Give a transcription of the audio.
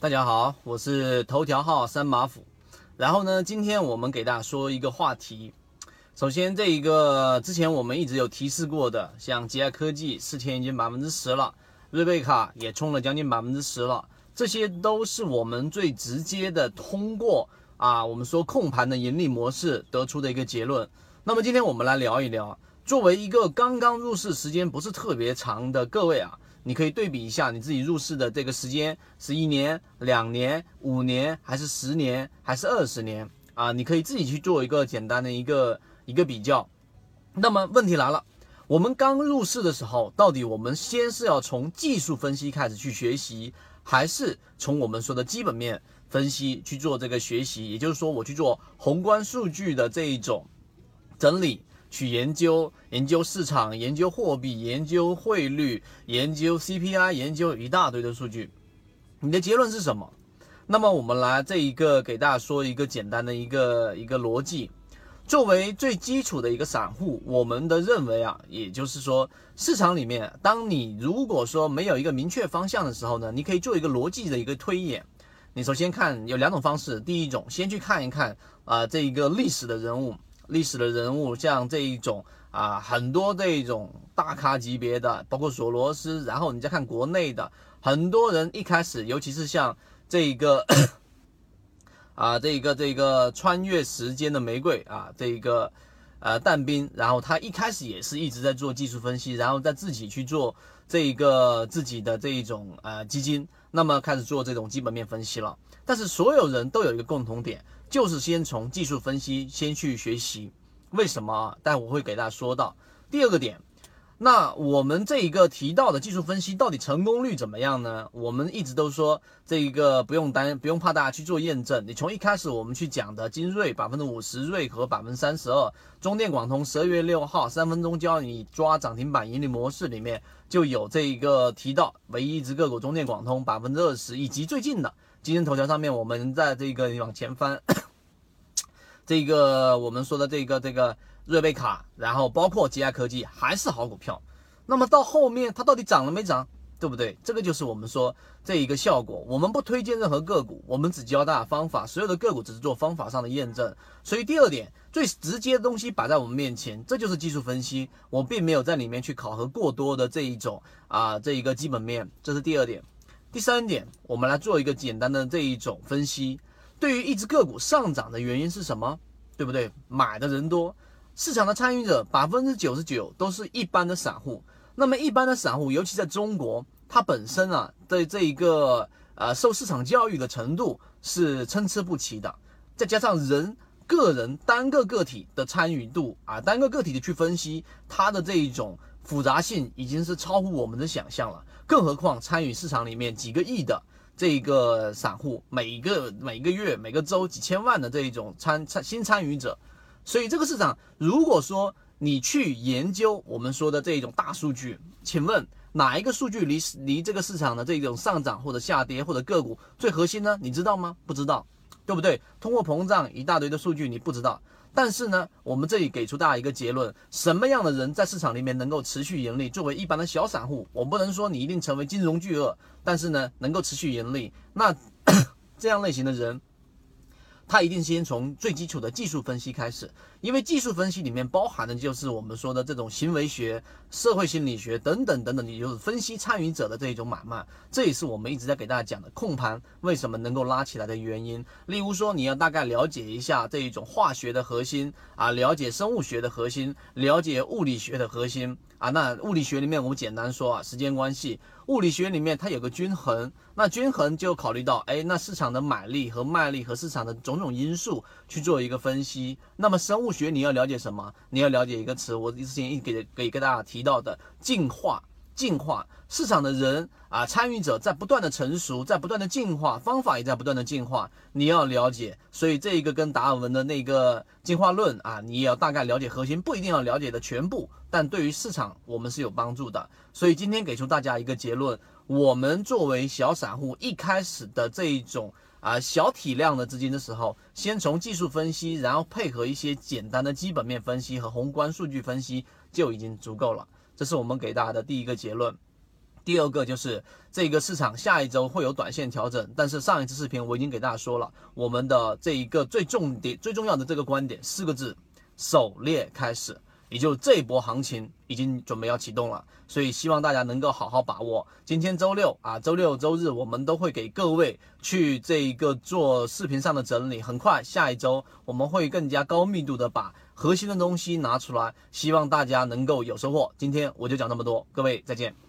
大家好，我是头条号三马虎。然后呢，今天我们给大家说一个话题。首先，这一个之前我们一直有提示过的，像吉爱科技四天已经百分之十了，瑞贝卡也冲了将近百分之十了，这些都是我们最直接的通过啊，我们说控盘的盈利模式得出的一个结论。那么今天我们来聊一聊，作为一个刚刚入市时间不是特别长的各位啊。你可以对比一下你自己入市的这个时间是一年、两年、五年，还是十年，还是二十年啊？你可以自己去做一个简单的一个一个比较。那么问题来了，我们刚入市的时候，到底我们先是要从技术分析开始去学习，还是从我们说的基本面分析去做这个学习？也就是说，我去做宏观数据的这一种整理。去研究研究市场，研究货币，研究汇率，研究 CPI，研究一大堆的数据。你的结论是什么？那么我们来这一个给大家说一个简单的一个一个逻辑。作为最基础的一个散户，我们的认为啊，也就是说，市场里面，当你如果说没有一个明确方向的时候呢，你可以做一个逻辑的一个推演。你首先看有两种方式，第一种先去看一看啊这一个历史的人物。历史的人物，像这一种啊，很多这一种大咖级别的，包括索罗斯，然后你再看国内的很多人，一开始，尤其是像这个 啊，这个这个穿越时间的玫瑰啊，这一个呃但兵，然后他一开始也是一直在做技术分析，然后再自己去做这一个自己的这一种呃基金，那么开始做这种基本面分析了。但是所有人都有一个共同点。就是先从技术分析先去学习，为什么？待会我会给大家说到第二个点。那我们这一个提到的技术分析到底成功率怎么样呢？我们一直都说这一个不用担不用怕大家去做验证。你从一开始我们去讲的金瑞百分之五十，瑞和百分之三十二，中电广通十二月六号三分钟教你抓涨停板盈利模式里面就有这一个提到，唯一一只个股中电广通百分之二十，以及最近的。今天头条上面，我们在这个往前翻，这个我们说的这个这个瑞贝卡，然后包括吉亚科技还是好股票。那么到后面它到底涨了没涨，对不对？这个就是我们说这一个效果。我们不推荐任何个股，我们只教大家方法，所有的个股只是做方法上的验证。所以第二点，最直接的东西摆在我们面前，这就是技术分析。我并没有在里面去考核过多的这一种啊这一个基本面，这是第二点。第三点，我们来做一个简单的这一种分析。对于一只个股上涨的原因是什么？对不对？买的人多，市场的参与者百分之九十九都是一般的散户。那么一般的散户，尤其在中国，它本身啊，对这一个呃受市场教育的程度是参差不齐的。再加上人个人单个个体的参与度啊，单个个体的去分析它的这一种复杂性，已经是超乎我们的想象了。更何况参与市场里面几个亿的这个散户，每个每个月每个周几千万的这一种参参新参与者，所以这个市场，如果说你去研究我们说的这一种大数据，请问哪一个数据离离这个市场的这种上涨或者下跌或者个股最核心呢？你知道吗？不知道，对不对？通货膨胀一大堆的数据你不知道。但是呢，我们这里给出大家一个结论：什么样的人在市场里面能够持续盈利？作为一般的小散户，我不能说你一定成为金融巨鳄，但是呢，能够持续盈利，那 这样类型的人。它一定先从最基础的技术分析开始，因为技术分析里面包含的就是我们说的这种行为学、社会心理学等等等等，也就是分析参与者的这一种买卖。这也是我们一直在给大家讲的控盘为什么能够拉起来的原因。例如说，你要大概了解一下这一种化学的核心啊，了解生物学的核心，了解物理学的核心啊。那物理学里面我们简单说啊，时间关系。物理学里面它有个均衡，那均衡就考虑到，哎，那市场的买力和卖力和市场的种种因素去做一个分析。那么生物学你要了解什么？你要了解一个词，我之前一给给给大家提到的进化。进化市场的人啊，参与者在不断的成熟，在不断的进化，方法也在不断的进化。你要了解，所以这一个跟达尔文的那个进化论啊，你也要大概了解核心，不一定要了解的全部，但对于市场我们是有帮助的。所以今天给出大家一个结论：我们作为小散户，一开始的这一种啊小体量的资金的时候，先从技术分析，然后配合一些简单的基本面分析和宏观数据分析，就已经足够了。这是我们给大家的第一个结论。第二个就是这个市场下一周会有短线调整，但是上一次视频我已经给大家说了，我们的这一个最重点、最重要的这个观点四个字：狩猎开始。也就这一波行情已经准备要启动了，所以希望大家能够好好把握。今天周六啊，周六周日我们都会给各位去这一个做视频上的整理。很快下一周我们会更加高密度的把核心的东西拿出来，希望大家能够有收获。今天我就讲这么多，各位再见。